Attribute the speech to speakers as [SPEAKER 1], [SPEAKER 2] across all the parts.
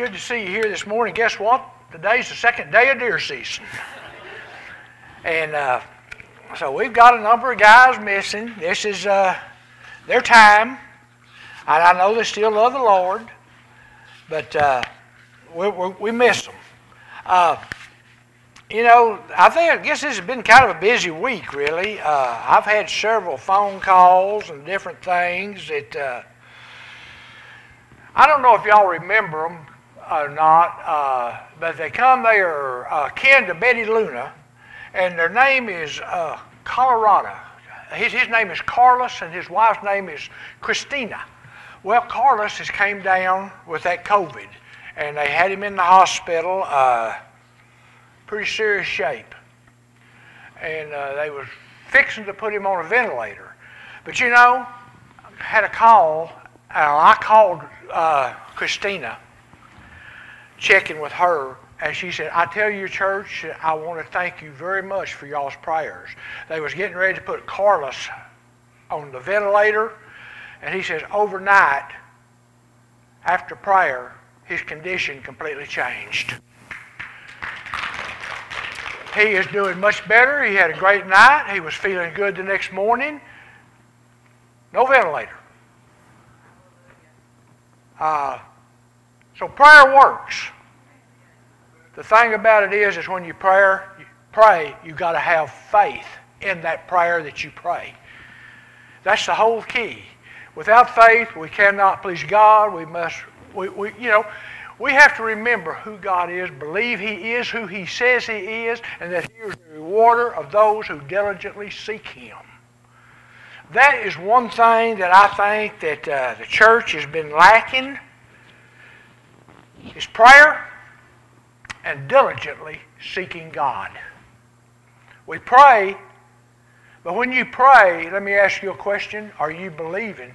[SPEAKER 1] good to see you here this morning. Guess what? Today's the second day of deer season. And uh, so we've got a number of guys missing. This is uh, their time. And I know they still love the Lord, but uh, we, we, we, miss them. Uh, you know, I think, I guess this has been kind of a busy week, really. Uh, I've had several phone calls and different things that uh, I don't know if y'all remember them or not, uh, but they come, they are uh, kin to Betty Luna, and their name is uh, Colorado. His, his name is Carlos, and his wife's name is Christina. Well, Carlos has came down with that COVID, and they had him in the hospital, uh, pretty serious shape, and uh, they was fixing to put him on a ventilator. But you know, had a call. Uh, I called uh, Christina, checking with her, and she said, I tell your church, I want to thank you very much for y'all's prayers. They was getting ready to put Carlos on the ventilator, and he says, overnight, after prayer, his condition completely changed. He is doing much better. He had a great night. He was feeling good the next morning. No ventilator. Uh, so prayer works. The thing about it is, is when you pray, you pray, you got to have faith in that prayer that you pray. That's the whole key. Without faith, we cannot please God. We must, we, we, you know, we have to remember who God is, believe He is who He says He is, and that He is the rewarder of those who diligently seek Him. That is one thing that I think that uh, the church has been lacking is prayer and diligently seeking God. We pray, but when you pray, let me ask you a question. Are you believing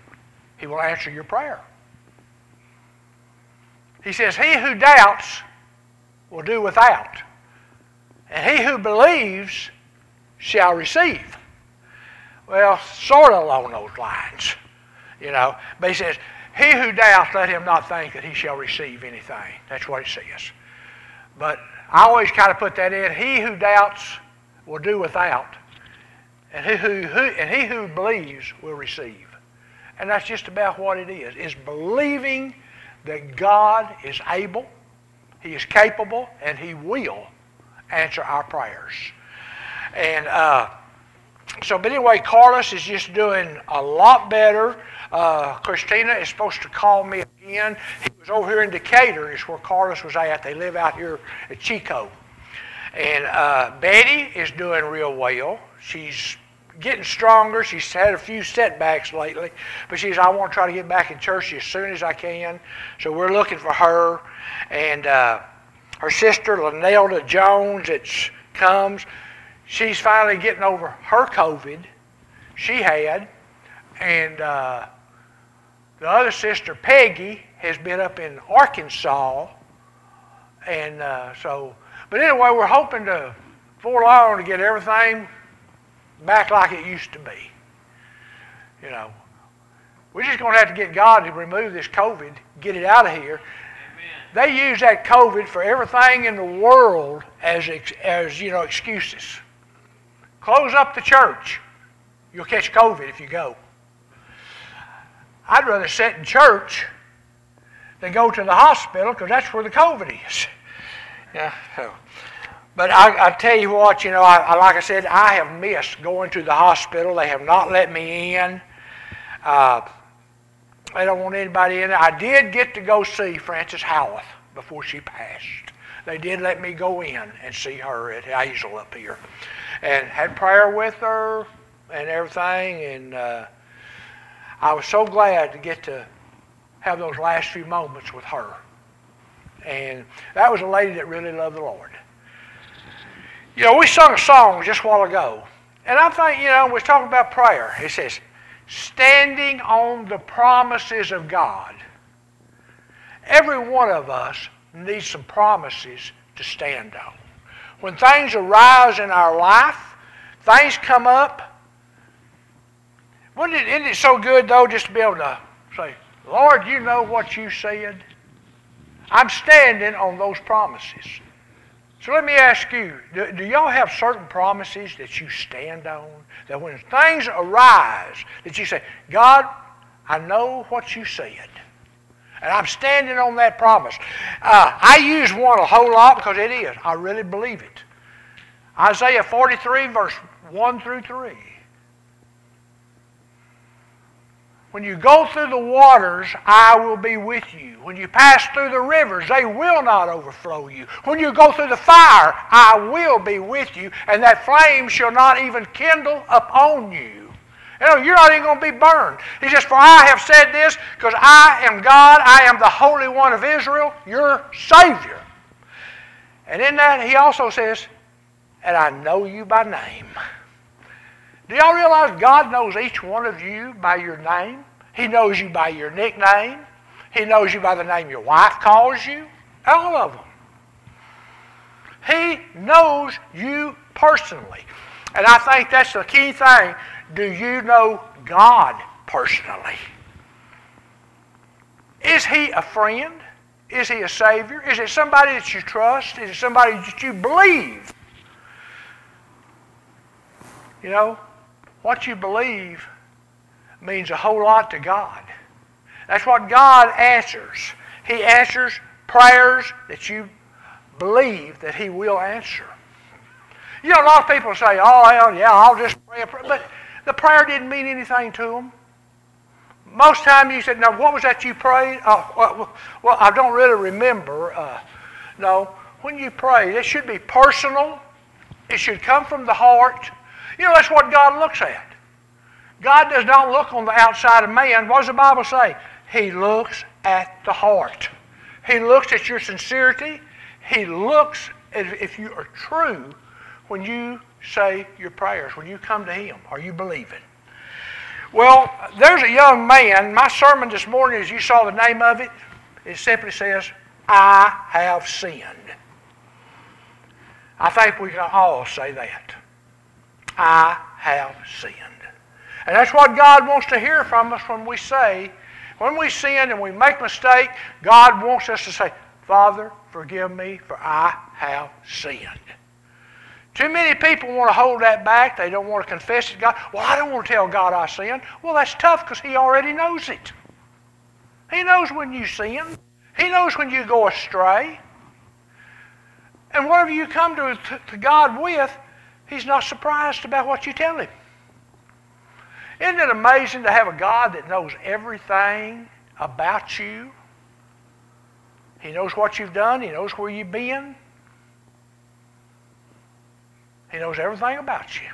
[SPEAKER 1] He will answer your prayer? He says, He who doubts will do without, and he who believes shall receive. Well, sort of along those lines, you know. But he says, He who doubts, let him not think that he shall receive anything. That's what it says. But I always kind of put that in. He who doubts will do without, and he who, who, and he who believes will receive. And that's just about what it is. Is believing that God is able, He is capable, and He will answer our prayers. And uh, so, but anyway, Carlos is just doing a lot better. Uh, Christina is supposed to call me again. He was over here in Decatur, is where Carlos was at. They live out here at Chico. And uh, Betty is doing real well. She's getting stronger. She's had a few setbacks lately, but she says, I want to try to get back in church as soon as I can. So we're looking for her. And uh, her sister, Lanelda Jones, that comes, she's finally getting over her COVID she had. And uh, the other sister, Peggy, has been up in Arkansas. And uh, so, but anyway, we're hoping to, for long, to get everything back like it used to be. You know, we're just going to have to get God to remove this COVID, get it out of here. Amen. They use that COVID for everything in the world as, as you know, excuses. Close up the church. You'll catch COVID if you go. I'd rather sit in church than go to the hospital because that's where the COVID is. Yeah. So. But I, I, tell you what, you know, I, I, like I said, I have missed going to the hospital. They have not let me in. Uh, they don't want anybody in there. I did get to go see Frances Howarth before she passed. They did let me go in and see her at Hazel up here, and had prayer with her and everything. And uh, I was so glad to get to have those last few moments with her. And that was a lady that really loved the Lord. You know, we sung a song just a while ago, and I think, you know, we're talking about prayer. It says, standing on the promises of God. Every one of us needs some promises to stand on. When things arise in our life, things come up. Wouldn't it, isn't it so good, though, just to be able to say, Lord, you know what you said? I'm standing on those promises. So let me ask you, do, do, y'all have certain promises that you stand on? That when things arise, that you say, God, I know what you said. And I'm standing on that promise. Uh, I use one a whole lot because it is. I really believe it. Isaiah 43, verse 1 through 3. When you go through the waters, I will be with you. When you pass through the rivers, they will not overflow you. When you go through the fire, I will be with you, and that flame shall not even kindle upon you. You're not even going to be burned. He says, For I have said this, because I am God, I am the Holy One of Israel, your Savior. And in that, he also says, And I know you by name. Do y'all realize God knows each one of you by your name? He knows you by your nickname. He knows you by the name your wife calls you. All of them. He knows you personally. And I think that's the key thing. Do you know God personally? Is he a friend? Is he a Savior? Is it somebody that you trust? Is it somebody that you believe? You know, what you believe means a whole lot to God. That's what God answers. He answers prayers that you believe that He will answer. You know, a lot of people say, oh, yeah, I'll just pray a prayer. But the prayer didn't mean anything to them. Most time you said, now, what was that you prayed? Oh, well, I don't really remember. Uh, no, when you pray, it should be personal. It should come from the heart. You know, that's what God looks at. God does not look on the outside of man. What does the Bible say? He looks at the heart. He looks at your sincerity. He looks if you are true when you say your prayers, when you come to Him. Are you believing? Well, there's a young man. My sermon this morning, as you saw the name of it, it simply says, I have sinned. I think we can all say that. I have sinned. And that's what God wants to hear from us when we say, when we sin and we make mistake, God wants us to say, Father, forgive me, for I have sinned. Too many people want to hold that back. They don't want to confess it to God. Well, I don't want to tell God I sinned. Well, that's tough because He already knows it. He knows when you sin. He knows when you go astray. And whatever you come to, to God with, He's not surprised about what you tell Him. Isn't it amazing to have a God that knows everything about you? He knows what you've done. He knows where you've been. He knows everything about you.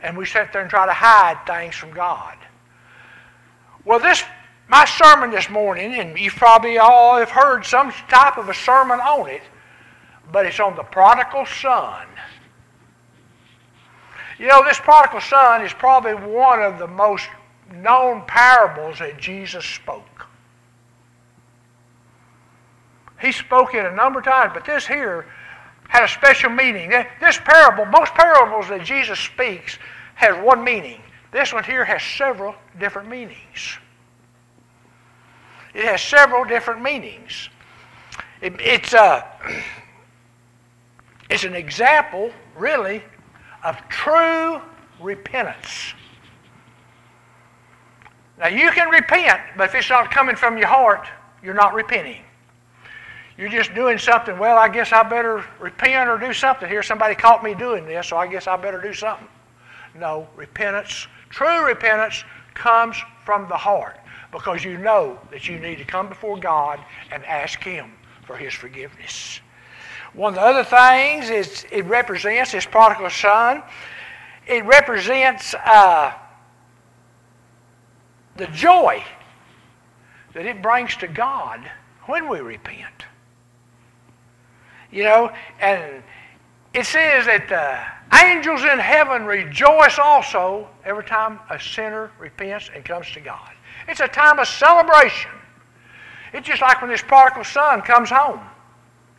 [SPEAKER 1] And we sit there and try to hide things from God. Well, this my sermon this morning, and you probably all have heard some type of a sermon on it, but it's on the prodigal son. You know, this prodigal son is probably one of the most known parables that Jesus spoke. He spoke it a number of times, but this here had a special meaning. This parable, most parables that Jesus speaks, has one meaning. This one here has several different meanings. It has several different meanings. It, it's, uh, a, it's an example, really, of true repentance. Now, you can repent, but if it's not coming from your heart, you're not repenting. You're just doing something, well, I guess I better repent or do something here. Somebody caught me doing this, so I guess I better do something. No, repentance, true repentance, comes from the heart because you know that you need to come before God and ask Him for His forgiveness. One of the other things is it represents this prodigal son. It represents uh, the joy that it brings to God when we repent. You know, and it says that the angels in heaven rejoice also every time a sinner repents and comes to God. It's a time of celebration. It's just like when this prodigal son comes home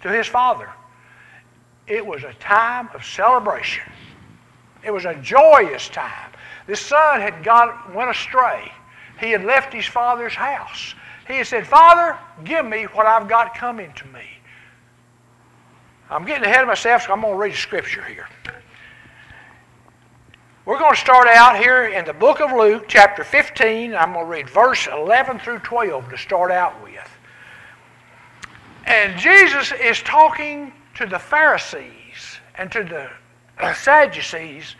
[SPEAKER 1] to his father. It was a time of celebration. It was a joyous time. This son had gone went astray. He had left his father's house. He said, Father, give me what I've got coming to me. I'm getting ahead of myself, so I'm going to read a scripture here. We're going to start out here in the book of Luke, chapter 15. I'm going to read verse 11 through 12 to start out with. And Jesus is talking to the Pharisees and to the Sadducees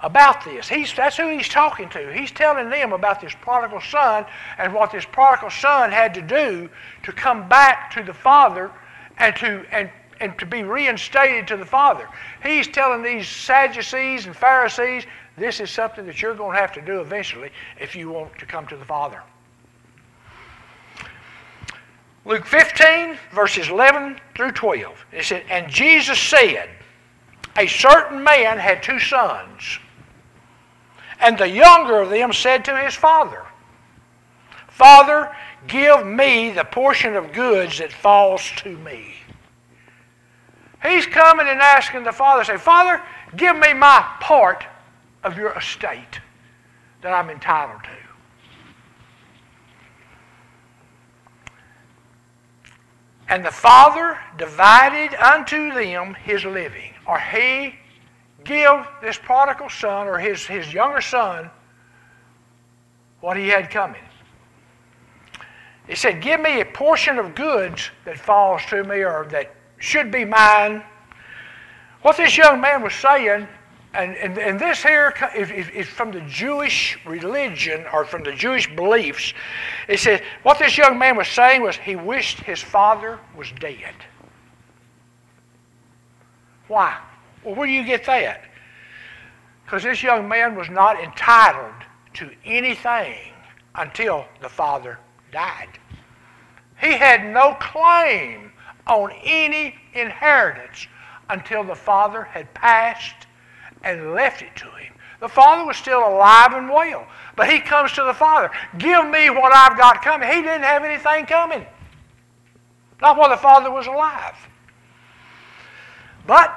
[SPEAKER 1] about this. He's, that's who he's talking to. He's telling them about this prodigal son and what this prodigal son had to do to come back to the Father and to, and, and to be reinstated to the Father. He's telling these Sadducees and Pharisees, this is something that you're going to have to do eventually if you want to come to the Father. Luke 15, verses 11 through 12. It said, And Jesus said, A certain man had two sons. And the younger of them said to his father, Father, give me the portion of goods that falls to me. He's coming and asking the father, say, Father, give me my part of your estate that I'm entitled to. And the father divided unto them his living, or he give this prodigal son or his, his younger son what he had coming. He said, Give me a portion of goods that falls to me or that should be mine. What this young man was saying, and, and, and this here is, is from the Jewish religion or from the Jewish beliefs. It says, what this young man was saying was he wished his father was dead. Why? Well, where do you get that? Because this young man was not entitled to anything until the father died. He had no claim on any inheritance until the father had passed and left it to him. The father was still alive and well, but he comes to the father. Give me what I've got coming. He didn't have anything coming. Not while the father was alive. But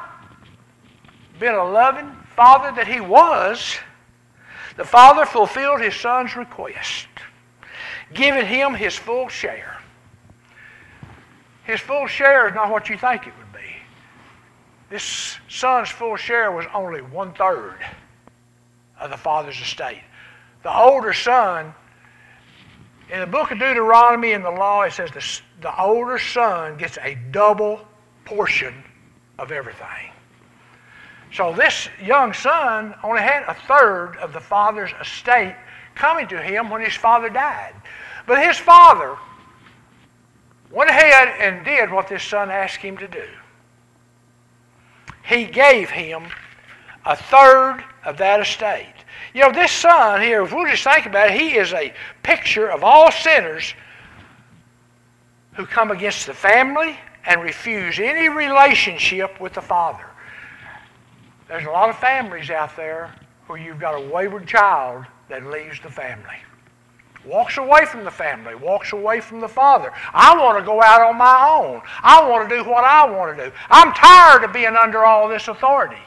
[SPEAKER 1] being a loving father that he was, the father fulfilled his son's request, giving him his full share. His full share is not what you think it would be. This son's full share was only one third of the father's estate. The older son, in the book of Deuteronomy in the law, it says the, the older son gets a double portion of everything. So this young son only had a third of the father's estate coming to him when his father died. But his father went ahead and did what this son asked him to do. He gave him a third of that estate. You know, this son here, if we'll just think about it, he is a picture of all sinners who come against the family and refuse any relationship with the Father. There's a lot of families out there where you've got a wayward child that leaves the family. Walks away from the family, walks away from the father. I want to go out on my own. I want to do what I want to do. I'm tired of being under all this authority.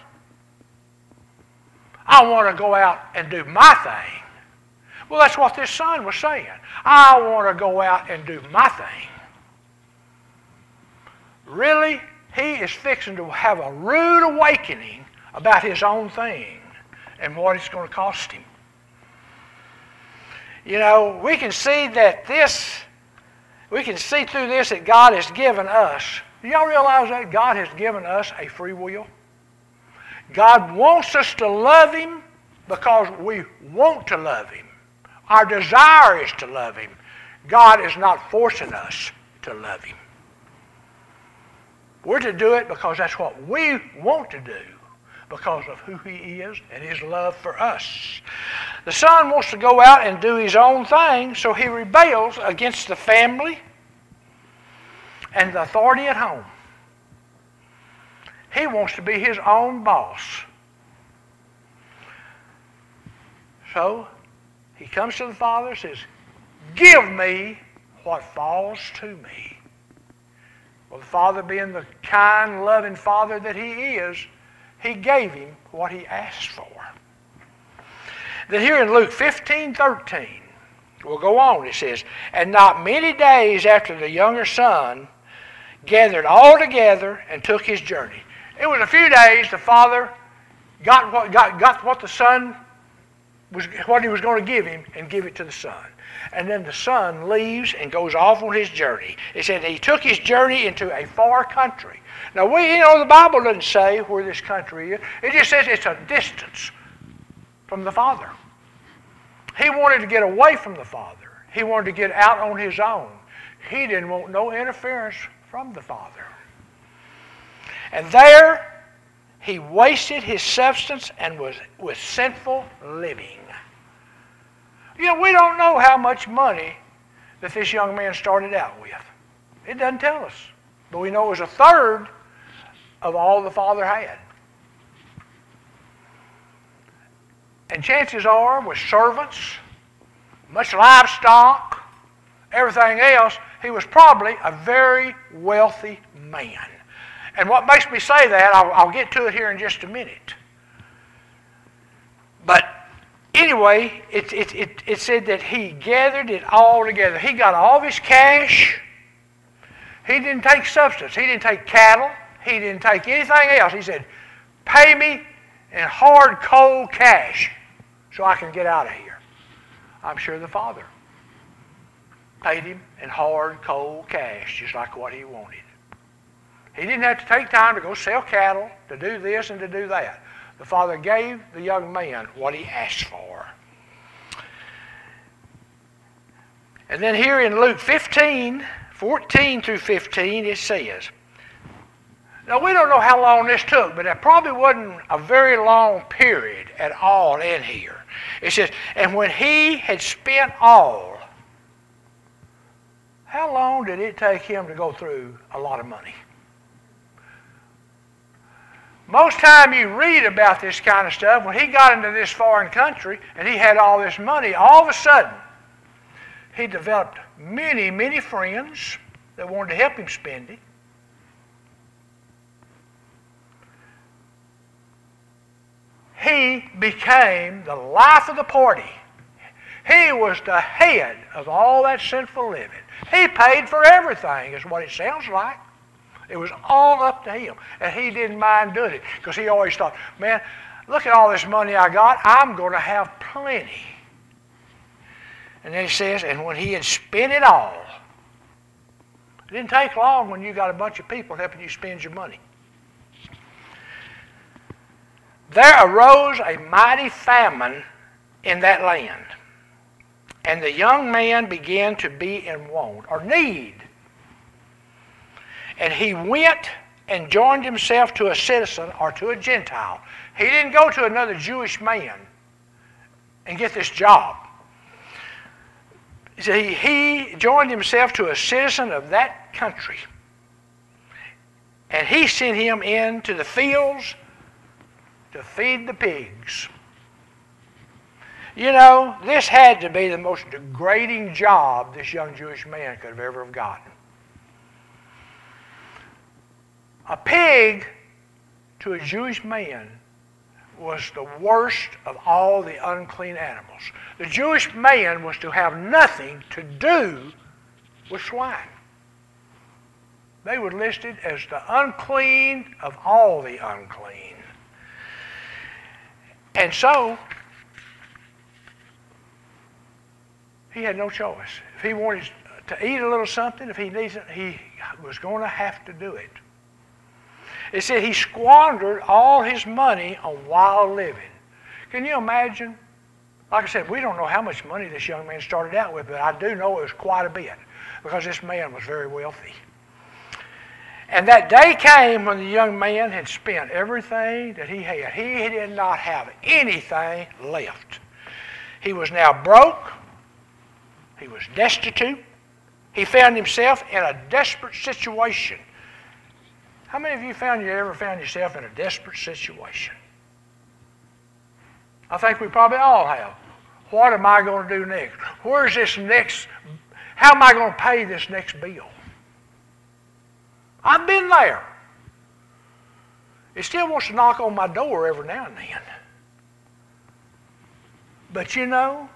[SPEAKER 1] I want to go out and do my thing. Well, that's what this son was saying. I want to go out and do my thing. Really, he is fixing to have a rude awakening about his own thing and what it's going to cost him. You know, we can see that this, we can see through this that God has given us. Y'all realize that God has given us a free will? God wants us to love Him because we want to love Him. Our desire is to love Him. God is not forcing us to love Him. We're to do it because that's what we want to do because of who he is and his love for us. The son wants to go out and do his own thing, so he rebels against the family and the authority at home. He wants to be his own boss. So he comes to the father and says, Give me what falls to me. Well, the father, being the kind, loving father that he is, he gave him what he asked for. Then here in Luke 15 13, We'll go on, it says. And not many days after the younger son gathered all together and took his journey. It was a few days the father got what, got, got what the son was, what he was going to give him and give it to the son. And then the son leaves and goes off on his journey. It said he took his journey into a far country. Now, we, you know, the Bible doesn't say where this country is. It just says it's a distance from the Father. He wanted to get away from the Father. He wanted to get out on his own. He didn't want no interference from the Father. And there he wasted his substance and was with sinful living. You know, we don't know how much money that this young man started out with. It doesn't tell us. But we know it was a third of all the father had. And chances are, with servants, much livestock, everything else, he was probably a very wealthy man. And what makes me say that, I'll, I'll get to it here in just a minute. But anyway, it, it, it, it said that he gathered it all together. He got all of his cash. He didn't take substance. He didn't take cattle. He didn't take anything else. He said, pay me in hard, cold cash so I can get out of here. I'm sure the father paid him in hard, cold cash, just like what he wanted. He didn't have to take time to go sell cattle, to do this and to do that. The father gave the young man what he asked for. And then here in Luke 15, 14 through 15, it says, now, we don't know how long this took, but it probably wasn't a very long period at all in here. It says, and when he had spent all, how long did it take him to go through a lot of money? Most time you read about this kind of stuff, when he got into this foreign country and he had all this money, all of a sudden, he developed many, many friends that wanted to help him spend it. He became the life of the party. He was the head of all that sinful living. He paid for everything, is what it sounds like. It was all up to him. And he didn't mind doing it because he always thought, man, look at all this money I got. I'm going to have plenty. And then he says, and when he had spent it all, it didn't take long when you got a bunch of people helping you spend your money. There arose a mighty famine in that land, and the young man began to be in want or need. And he went and joined himself to a citizen or to a Gentile. He didn't go to another Jewish man and get this job. He joined himself to a citizen of that country. And he sent him into the fields to feed the pigs. You know, this had to be the most degrading job this young Jewish man could have ever have gotten. A pig to a Jewish man was the worst of all the unclean animals. The Jewish man was to have nothing to do with swine. They were listed as the unclean of all the unclean. And so, he had no choice. If he wanted to eat a little something, if he needed, he was going to have to do it. It said he squandered all his money on wild living. Can you imagine? Like I said, we don't know how much money this young man started out with, but I do know it was quite a bit because this man was very wealthy. And that day came when the young man had spent everything that he had. He did not have anything left. He was now broke. He was destitute. He found himself in a desperate situation. How many of you found you ever found yourself in a desperate situation? I think we probably all have. What am I going to do next? Where's this next? How am I going to pay this next bill? I've been there. It still wants to knock on my door every now and then. But you know,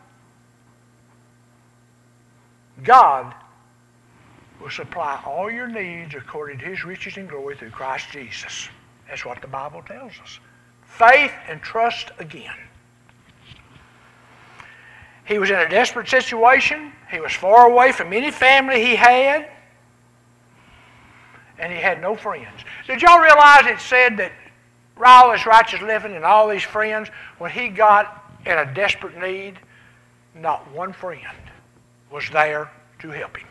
[SPEAKER 1] God will supply all your needs according to his riches and glory through Christ Jesus. That's what the Bible tells us. Faith and trust again. He was in a desperate situation. He was far away from any family he had. And he had no friends. Did y'all realize it said that this righteous living and all these friends, when he got in a desperate need, not one friend was there to help him.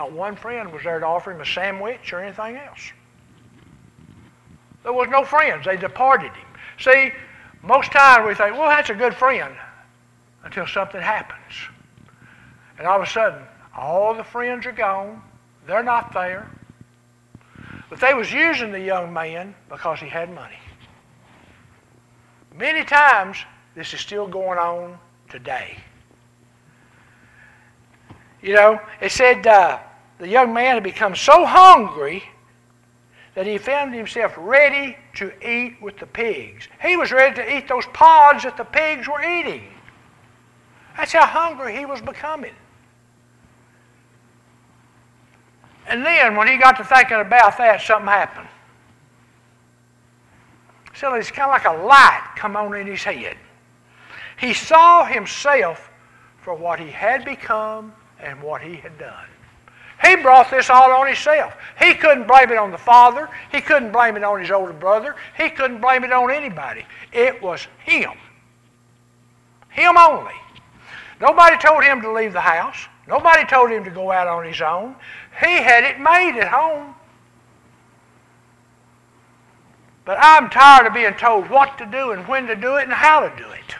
[SPEAKER 1] Not one friend was there to offer him a sandwich or anything else. There was no friends. They departed him. See, most times we think, well, that's a good friend until something happens. And all of a sudden, all the friends are gone. They're not there. But they was using the young man because he had money. Many times, this is still going on today. You know, it said uh, the young man had become so hungry that he found himself ready to eat with the pigs. He was ready to eat those pods that the pigs were eating. That's how hungry he was becoming. And then, when he got to thinking about that, something happened. So it's kind of like a light come on in his head. He saw himself for what he had become and what he had done. He brought this all on himself. He couldn't blame it on the father. He couldn't blame it on his older brother. He couldn't blame it on anybody. It was him. Him only. Nobody told him to leave the house. Nobody told him to go out on his own. He had it made at home. But I'm tired of being told what to do and when to do it and how to do it.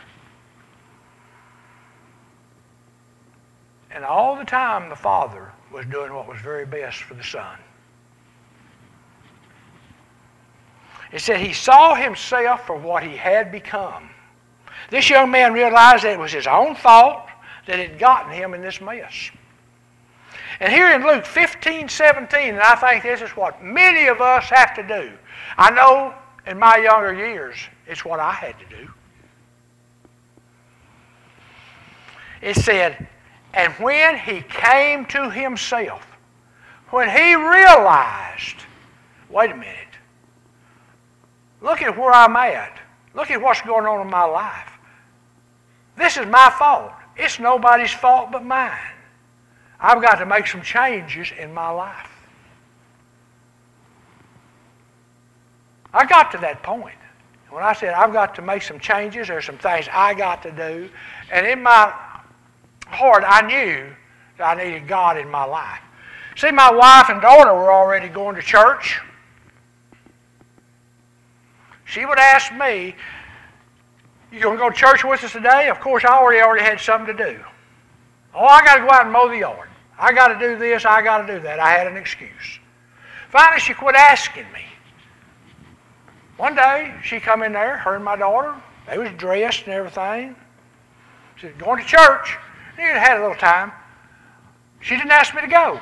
[SPEAKER 1] And all the time, the Father was doing what was very best for the Son. It said he saw himself for what he had become. This young man realized that it was his own fault that had gotten him in this mess. And here in Luke 15, 17, and I think this is what many of us have to do. I know in my younger years, it's what I had to do. It said, and when he came to himself, when he realized, wait a minute, look at where I'm at. Look at what's going on in my life. This is my fault. It's nobody's fault but mine. I've got to make some changes in my life. I got to that point. When I said I've got to make some changes, there's some things I got to do. And in my heart, I knew that I needed God in my life. See, my wife and daughter were already going to church. She would ask me, You going to go to church with us today? Of course, I already already had something to do. Oh, I got to go out and mow the yard. I got to do this, I got to do that. I had an excuse. Finally, she quit asking me. One day, she come in there, her and my daughter. They was dressed and everything. She said, going to church. Had had a little time. She didn't ask me to go.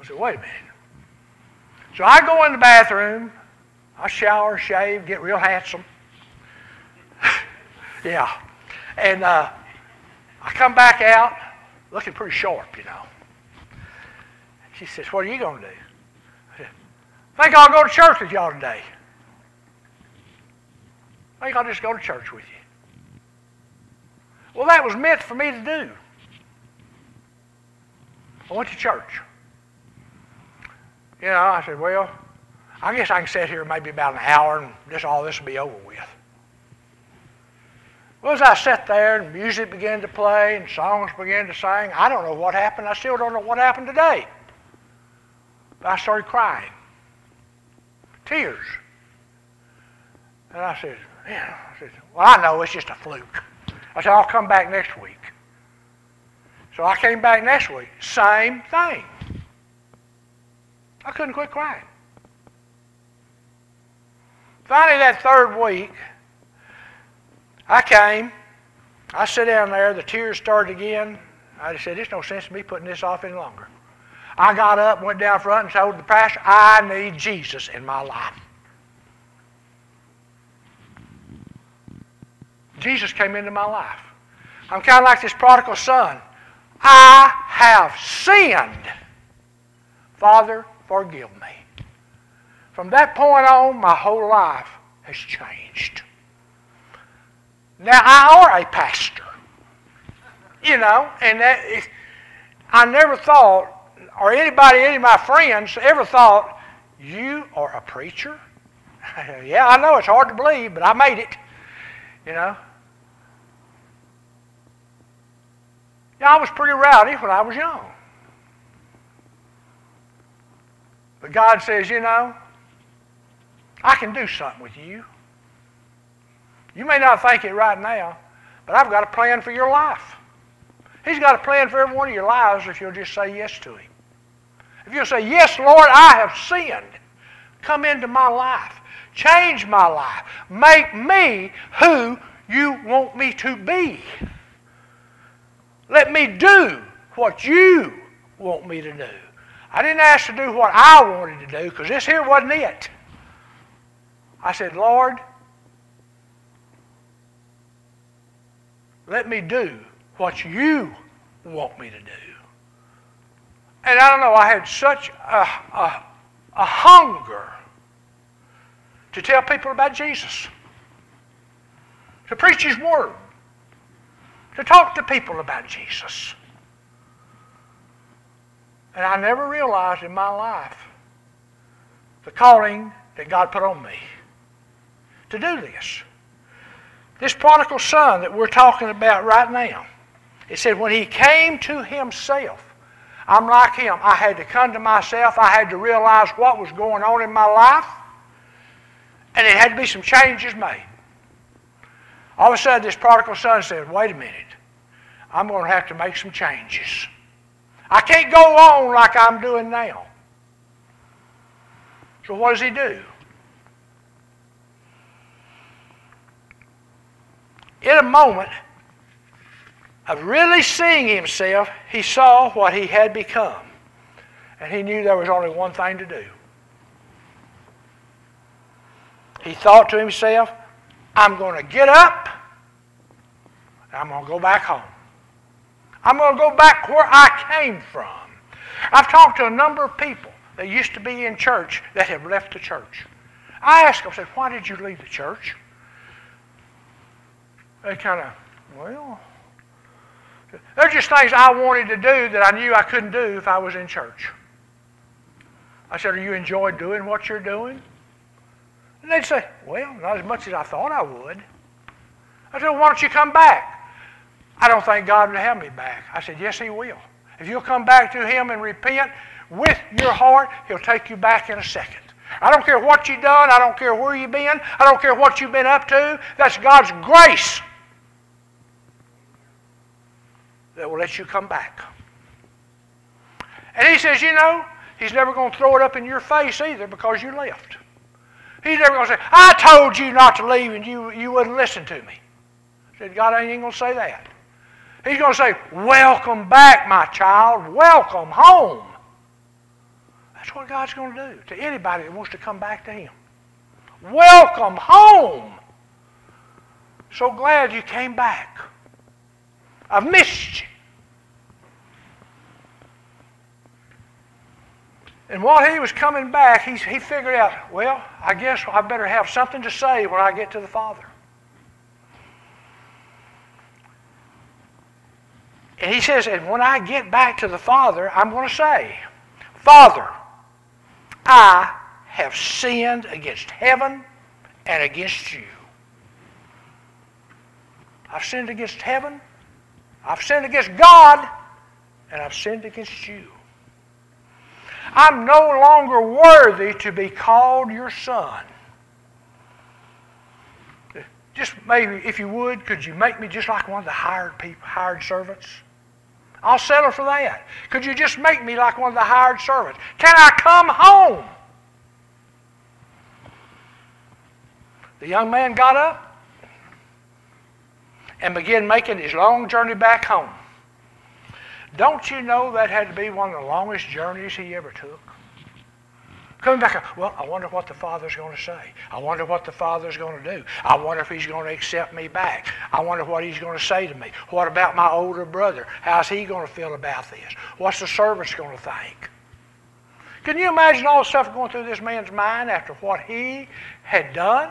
[SPEAKER 1] I said, wait a minute. So I go in the bathroom. I shower, shave, get real handsome. yeah. And uh, I come back out looking pretty sharp, you know. She says, what are you going to do? I said, I think I'll go to church with y'all today. I think I'll just go to church with you. Well, that was meant for me to do. I went to church. You know, I said, well, I guess I can sit here maybe about an hour and just all this will be over with. Well, as I sat there and music began to play and songs began to sing, I don't know what happened. I still don't know what happened today. But I started crying. Tears. And I said, yeah. I said, well, I know it's just a fluke. I said, I'll come back next week. So I came back next week. Same thing. I couldn't quit crying. Finally, that third week, I came. I sat down there. The tears started again. I just said, there's no sense in me putting this off any longer. I got up, went down front, and told the pastor, I need Jesus in my life. Jesus came into my life. I'm kind of like this prodigal son. I have sinned. Father, forgive me. From that point on, my whole life has changed. Now, I are a pastor. You know, and that is, I never thought, or anybody, any of my friends ever thought, you are a preacher? yeah, I know it's hard to believe, but I made it. You know? Yeah, I was pretty rowdy when I was young. But God says, you know, I can do something with you. You may not think it right now, but I've got a plan for your life. He's got a plan for every one of your lives if you'll just say yes to Him. If you'll say, Yes, Lord, I have sinned. Come into my life. Change my life. Make me who you want me to be. Let me do what you want me to do. I didn't ask to do what I wanted to do because this here wasn't it. I said, Lord, let me do what you want me to do. And I don't know, I had such a, a, a hunger to tell people about Jesus, to preach His Word, to talk to people about Jesus. And I never realized in my life the calling that God put on me to do this. This prodigal son that we're talking about right now, it said when he came to himself, I'm like him. I had to come to myself. I had to realize what was going on in my life. And it had to be some changes made. All of a sudden, this prodigal son said, Wait a minute. I'm going to have to make some changes. I can't go on like I'm doing now. So, what does he do? In a moment, of really seeing himself, he saw what he had become. And he knew there was only one thing to do. He thought to himself, I'm going to get up I'm going to go back home. I'm going to go back where I came from. I've talked to a number of people that used to be in church that have left the church. I asked them, I said, why did you leave the church? They kind of, well, they're just things I wanted to do that I knew I couldn't do if I was in church. I said, Are you enjoying doing what you're doing? And they'd say, Well, not as much as I thought I would. I said, well, Why don't you come back? I don't think God would have me back. I said, Yes, He will. If you'll come back to Him and repent with your heart, He'll take you back in a second. I don't care what you've done. I don't care where you've been. I don't care what you've been up to. That's God's grace that will let you come back. And he says, you know, he's never going to throw it up in your face either because you left. He's never going to say, I told you not to leave and you, you wouldn't listen to me. I said, God ain't going to say that. He's going to say, Welcome back, my child. Welcome home. That's what God's going to do to anybody that wants to come back to Him. Welcome home. So glad you came back. I've missed you. And while he was coming back, he, he figured out, well, I guess I better have something to say when I get to the Father. And he says, and when I get back to the Father, I'm going to say, Father, I have sinned against heaven and against you. I've sinned against heaven I've sinned against God, and I've sinned against you. I'm no longer worthy to be called your son. Just maybe, if you would, could you make me just like one of the hired people, hired servants? I'll settle for that. Could you just make me like one of the hired servants? Can I come home? The young man got up, and began making his long journey back home. Don't you know that had to be one of the longest journeys he ever took? Coming back, well, I wonder what the Father's going to say. I wonder what the Father's going to do. I wonder if He's going to accept me back. I wonder what He's going to say to me. What about my older brother? How's he going to feel about this? What's the servants going to think? Can you imagine all the stuff going through this man's mind after what he had done?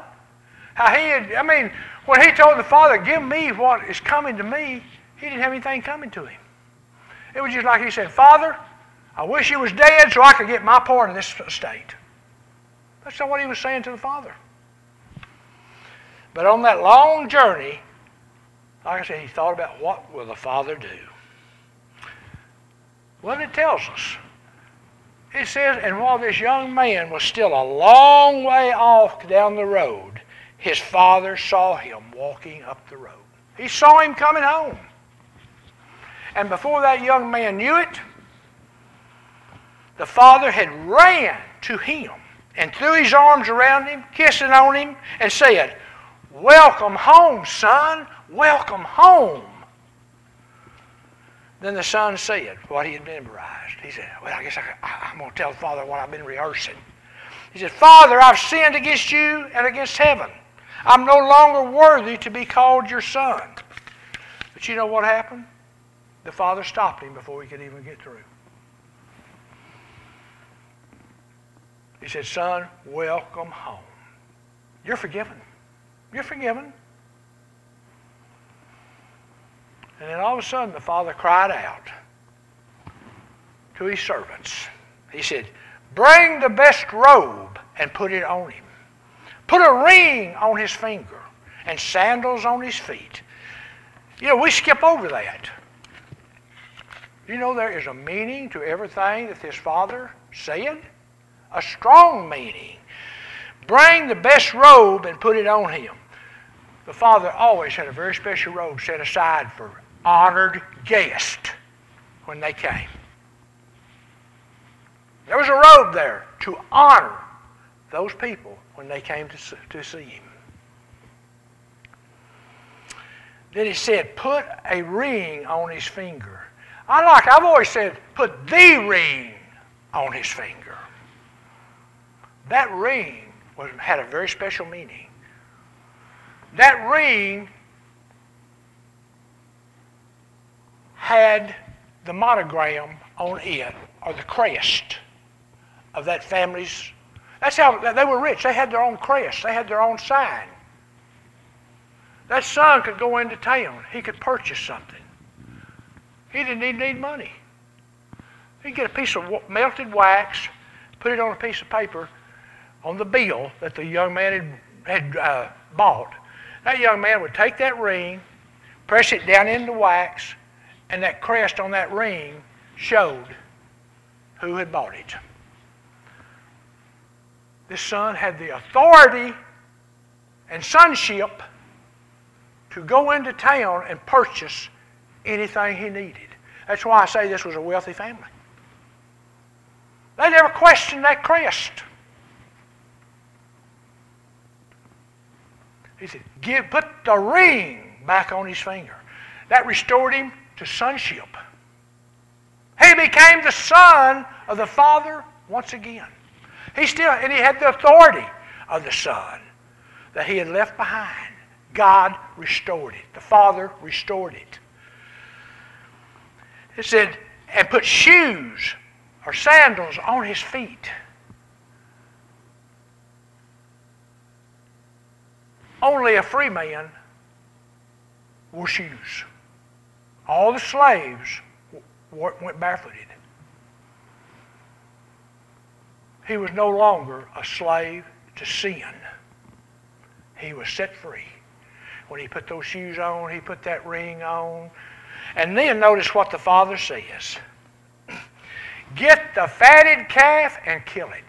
[SPEAKER 1] How he had, I mean, when he told the Father, Give me what is coming to me, he didn't have anything coming to him. It was just like he said, Father, I wish he was dead so I could get my part of this estate. That's not what he was saying to the Father. But on that long journey, like I said, he thought about what will the Father do. Well, it tells us. It says, and while this young man was still a long way off down the road, his father saw him walking up the road. He saw him coming home. And before that young man knew it, the father had ran to him and threw his arms around him, kissing on him, and said, Welcome home, son. Welcome home. Then the son said what he had memorized. He said, Well, I guess I, am going to tell the father what I've been rehearsing. He said, Father, I've sinned against you and against heaven. I'm no longer worthy to be called your son. But you know what happened? The father stopped him before he could even get through. He said, Son, welcome home. You're forgiven. You're forgiven. And then all of a sudden, the father cried out to his servants. He said, Bring the best robe and put it on him. Put a ring on his finger and sandals on his feet. You know, we skip over that. You know, there is a meaning to everything that this father said a strong meaning. Bring the best robe and put it on him. The father always had a very special robe set aside for honored guests when they came. There was a robe there to honor those people when they came to, to see him. Then he said, put a ring on his finger. I like, I've always said, put the ring on his finger. That ring was, had a very special meaning. That ring had the monogram on it, or the crest of that family's. That's how they were rich. They had their own crest. They had their own sign. That son could go into town. He could purchase something. He didn't even need money. He'd get a piece of melted wax, put it on a piece of paper, on the bill that the young man had, had uh, bought, that young man would take that ring, press it down into wax, and that crest on that ring showed who had bought it. This son had the authority and sonship to go into town and purchase anything he needed. That's why I say this was a wealthy family. They never questioned that crest. He said, Give, put the ring back on his finger. That restored him to sonship. He became the son of the Father once again. He still, and he had the authority of the Son that he had left behind. God restored it. The Father restored it. It said, and put shoes or sandals on his feet. Only a free man wore shoes. All the slaves went barefooted. He was no longer a slave to sin. He was set free. When he put those shoes on, he put that ring on. And then notice what the Father says Get the fatted calf and kill it.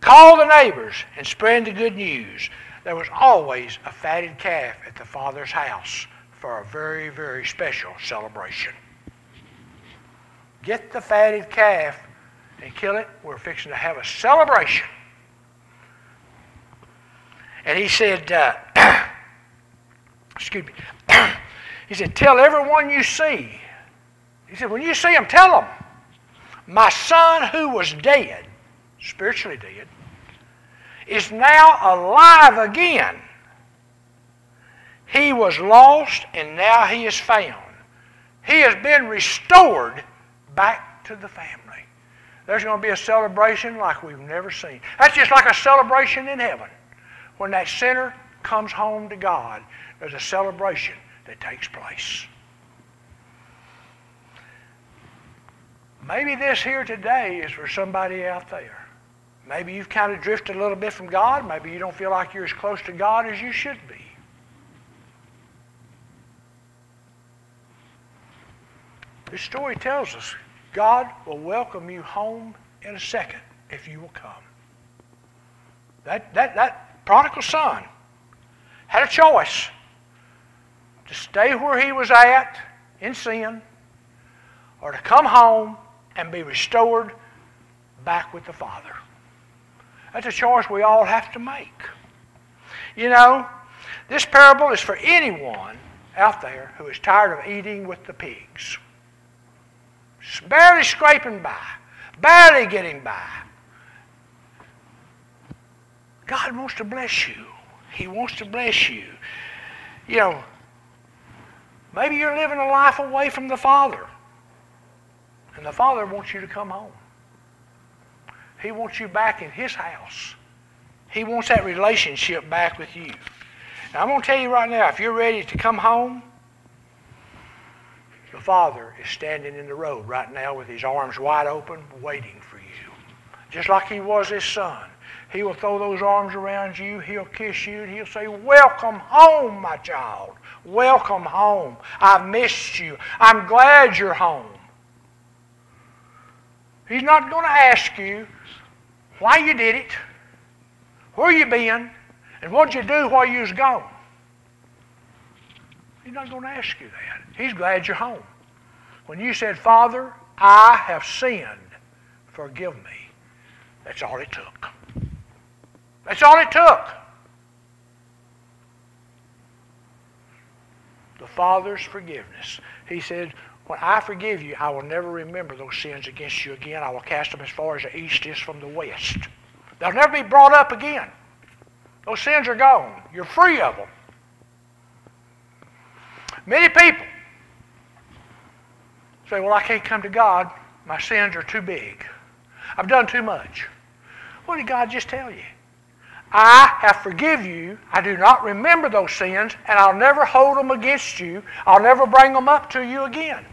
[SPEAKER 1] Call the neighbors and spread the good news. There was always a fatted calf at the Father's house for a very, very special celebration. Get the fatted calf and kill it. We're fixing to have a celebration. And he said, uh, excuse me, he said, tell everyone you see. He said, when you see them, tell them. My son who was dead, spiritually dead, is now alive again. He was lost and now he is found. He has been restored back to the family. There's going to be a celebration like we've never seen. That's just like a celebration in heaven. When that sinner comes home to God, there's a celebration that takes place. Maybe this here today is for somebody out there. Maybe you've kind of drifted a little bit from God. Maybe you don't feel like you're as close to God as you should be. This story tells us God will welcome you home in a second if you will come. That, that, that prodigal son had a choice to stay where he was at in sin or to come home and be restored back with the Father. That's a choice we all have to make. You know, this parable is for anyone out there who is tired of eating with the pigs. Barely scraping by, barely getting by. God wants to bless you. He wants to bless you. You know, maybe you're living a life away from the Father. And the Father wants you to come home. He wants you back in His house. He wants that relationship back with you. Now, I'm going to tell you right now if you're ready to come home, the Father is standing in the road right now with His arms wide open, waiting for you. Just like He was His Son. He will throw those arms around you. He'll kiss you and he'll say, Welcome home, my child. Welcome home. I've missed you. I'm glad you're home. He's not going to ask you why you did it, where you been, and what'd you do while you was gone. He's not going to ask you that. He's glad you're home. When you said, Father, I have sinned, forgive me, that's all it took. That's all it took. The Father's forgiveness. He said, when I forgive you, I will never remember those sins against you again. I will cast them as far as the east is from the west. They'll never be brought up again. Those sins are gone. You're free of them. Many people say, Well, I can't come to God. My sins are too big. I've done too much. What did God just tell you? I have forgiven you. I do not remember those sins, and I'll never hold them against you. I'll never bring them up to you again.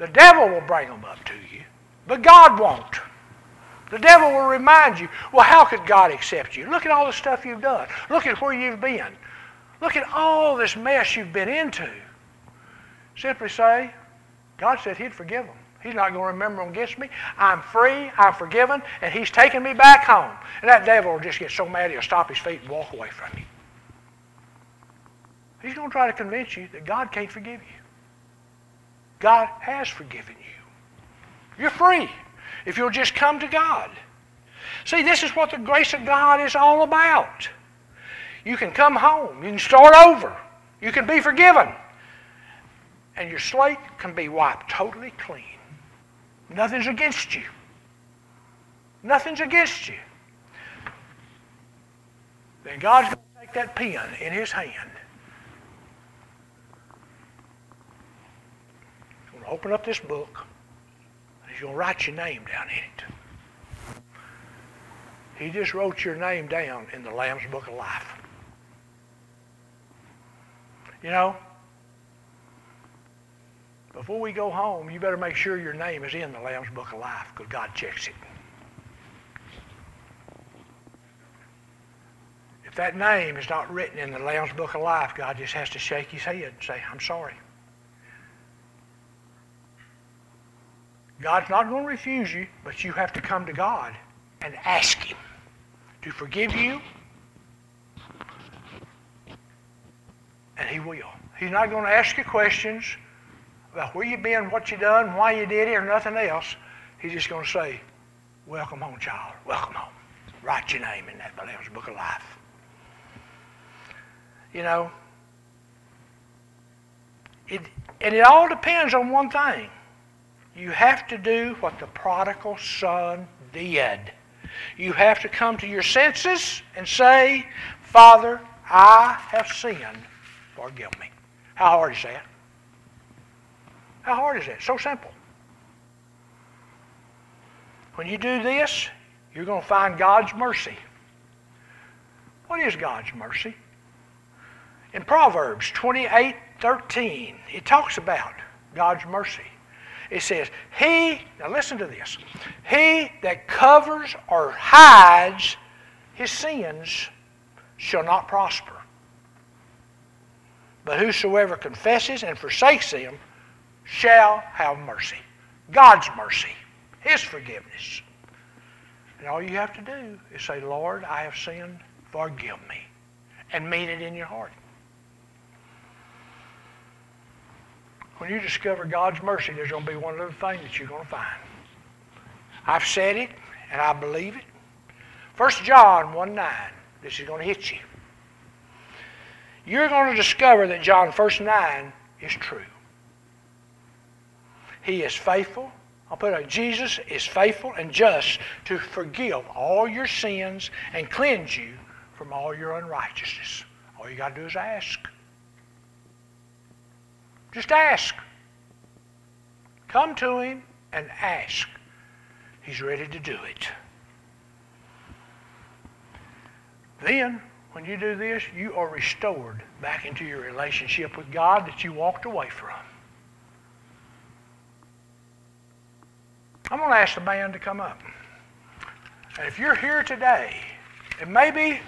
[SPEAKER 1] The devil will bring them up to you, but God won't. The devil will remind you, well, how could God accept you? Look at all the stuff you've done. Look at where you've been. Look at all this mess you've been into. Simply say, God said He'd forgive them. He's not going to remember against me. I'm free, I'm forgiven, and He's taking me back home. And that devil will just get so mad he'll stop his feet and walk away from you. He's going to try to convince you that God can't forgive you. God has forgiven you. You're free if you'll just come to God. See, this is what the grace of God is all about. You can come home. You can start over. You can be forgiven. And your slate can be wiped totally clean. Nothing's against you. Nothing's against you. Then God's going to take that pen in his hand He's going to open up this book and he's going to write your name down in it. He just wrote your name down in the Lamb's Book of Life. You know, before we go home, you better make sure your name is in the Lamb's Book of Life because God checks it. If that name is not written in the Lamb's Book of Life, God just has to shake his head and say, I'm sorry. God's not going to refuse you, but you have to come to God and ask Him to forgive you, and He will. He's not going to ask you questions about where you've been, what you done, why you did it, or nothing else. He's just going to say, Welcome home, child. Welcome home. Write your name in that Lamb's Book of Life. You know, it, and it all depends on one thing. You have to do what the prodigal son did. You have to come to your senses and say, Father, I have sinned. Forgive me. How hard is that? How hard is that? So simple. When you do this, you're going to find God's mercy. What is God's mercy? In Proverbs 28 13, it talks about God's mercy. It says, He, now listen to this, He that covers or hides his sins shall not prosper. But whosoever confesses and forsakes them shall have mercy. God's mercy, His forgiveness. And all you have to do is say, Lord, I have sinned, forgive me. And mean it in your heart. When you discover God's mercy, there's going to be one other thing that you're going to find. I've said it, and I believe it. 1 John 1 9. This is going to hit you. You're going to discover that John verse 9 is true. He is faithful. I'll put it, Jesus is faithful and just to forgive all your sins and cleanse you from all your unrighteousness. All you got to do is ask. Just ask. Come to him and ask. He's ready to do it. Then, when you do this, you are restored back into your relationship with God that you walked away from. I'm going to ask the band to come up. And if you're here today, and maybe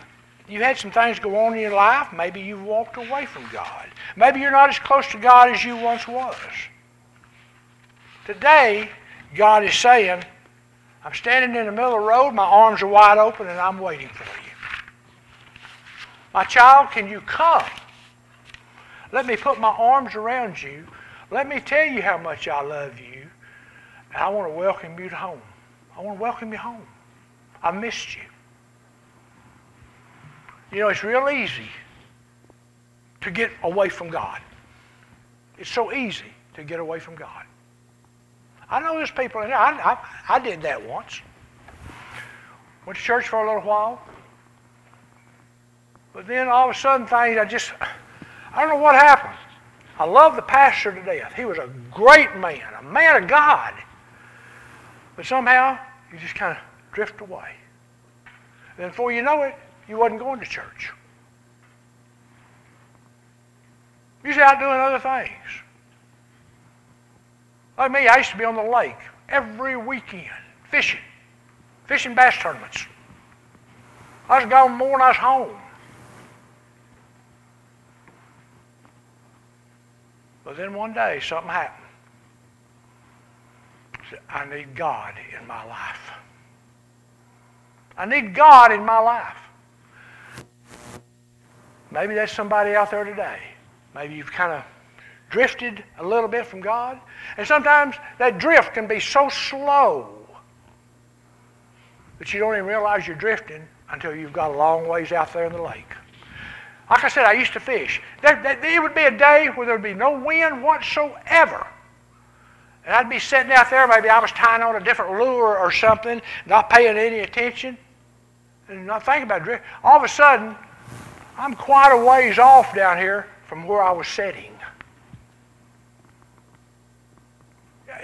[SPEAKER 1] you had some things go on in your life, maybe you've walked away from God. Maybe you're not as close to God as you once was. Today, God is saying, I'm standing in the middle of the road, my arms are wide open, and I'm waiting for you. My child, can you come? Let me put my arms around you. Let me tell you how much I love you. And I want to welcome you to home. I want to welcome you home. I missed you. You know, it's real easy to get away from God. It's so easy to get away from God. I know there's people in there. I, I, I did that once. Went to church for a little while. But then all of a sudden things, I just, I don't know what happened. I love the pastor to death. He was a great man, a man of God. But somehow, you just kind of drift away. And before you know it, you wasn't going to church. You was out doing other things. Like me, I used to be on the lake every weekend fishing, fishing bass tournaments. I was gone more than I was home. But then one day something happened. I need God in my life. I need God in my life. Maybe that's somebody out there today. Maybe you've kind of drifted a little bit from God. And sometimes that drift can be so slow that you don't even realize you're drifting until you've got a long ways out there in the lake. Like I said, I used to fish. There, there, there would be a day where there would be no wind whatsoever. And I'd be sitting out there, maybe I was tying on a different lure or something, not paying any attention, and not thinking about drift. All of a sudden, I'm quite a ways off down here from where I was sitting.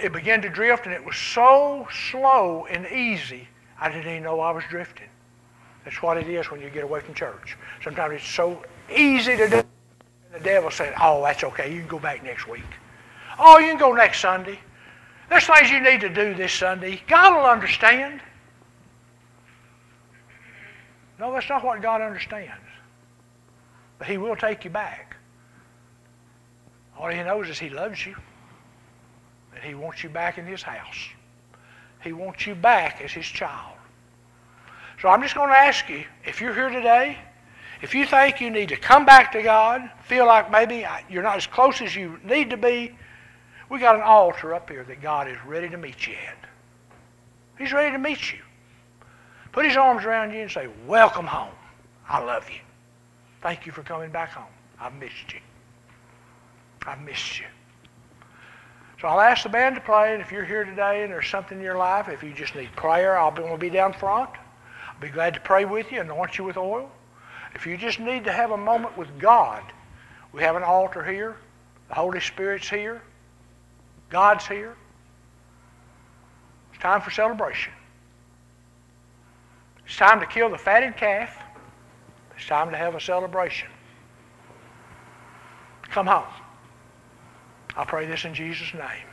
[SPEAKER 1] It began to drift, and it was so slow and easy, I didn't even know I was drifting. That's what it is when you get away from church. Sometimes it's so easy to do. And the devil said, Oh, that's okay. You can go back next week. Oh, you can go next Sunday. There's things you need to do this Sunday. God will understand. No, that's not what God understands. But He will take you back. All He knows is He loves you. And He wants you back in His house. He wants you back as His child. So I'm just going to ask you, if you're here today, if you think you need to come back to God, feel like maybe you're not as close as you need to be, we got an altar up here that God is ready to meet you at. He's ready to meet you. Put his arms around you and say, Welcome home. I love you. Thank you for coming back home. I've missed you. I've missed you. So I'll ask the band to play, and if you're here today and there's something in your life, if you just need prayer, I'll be, will be down front. I'll be glad to pray with you, and anoint you with oil. If you just need to have a moment with God, we have an altar here. The Holy Spirit's here. God's here. It's time for celebration. It's time to kill the fatted calf. It's time to have a celebration. Come home. I pray this in Jesus' name.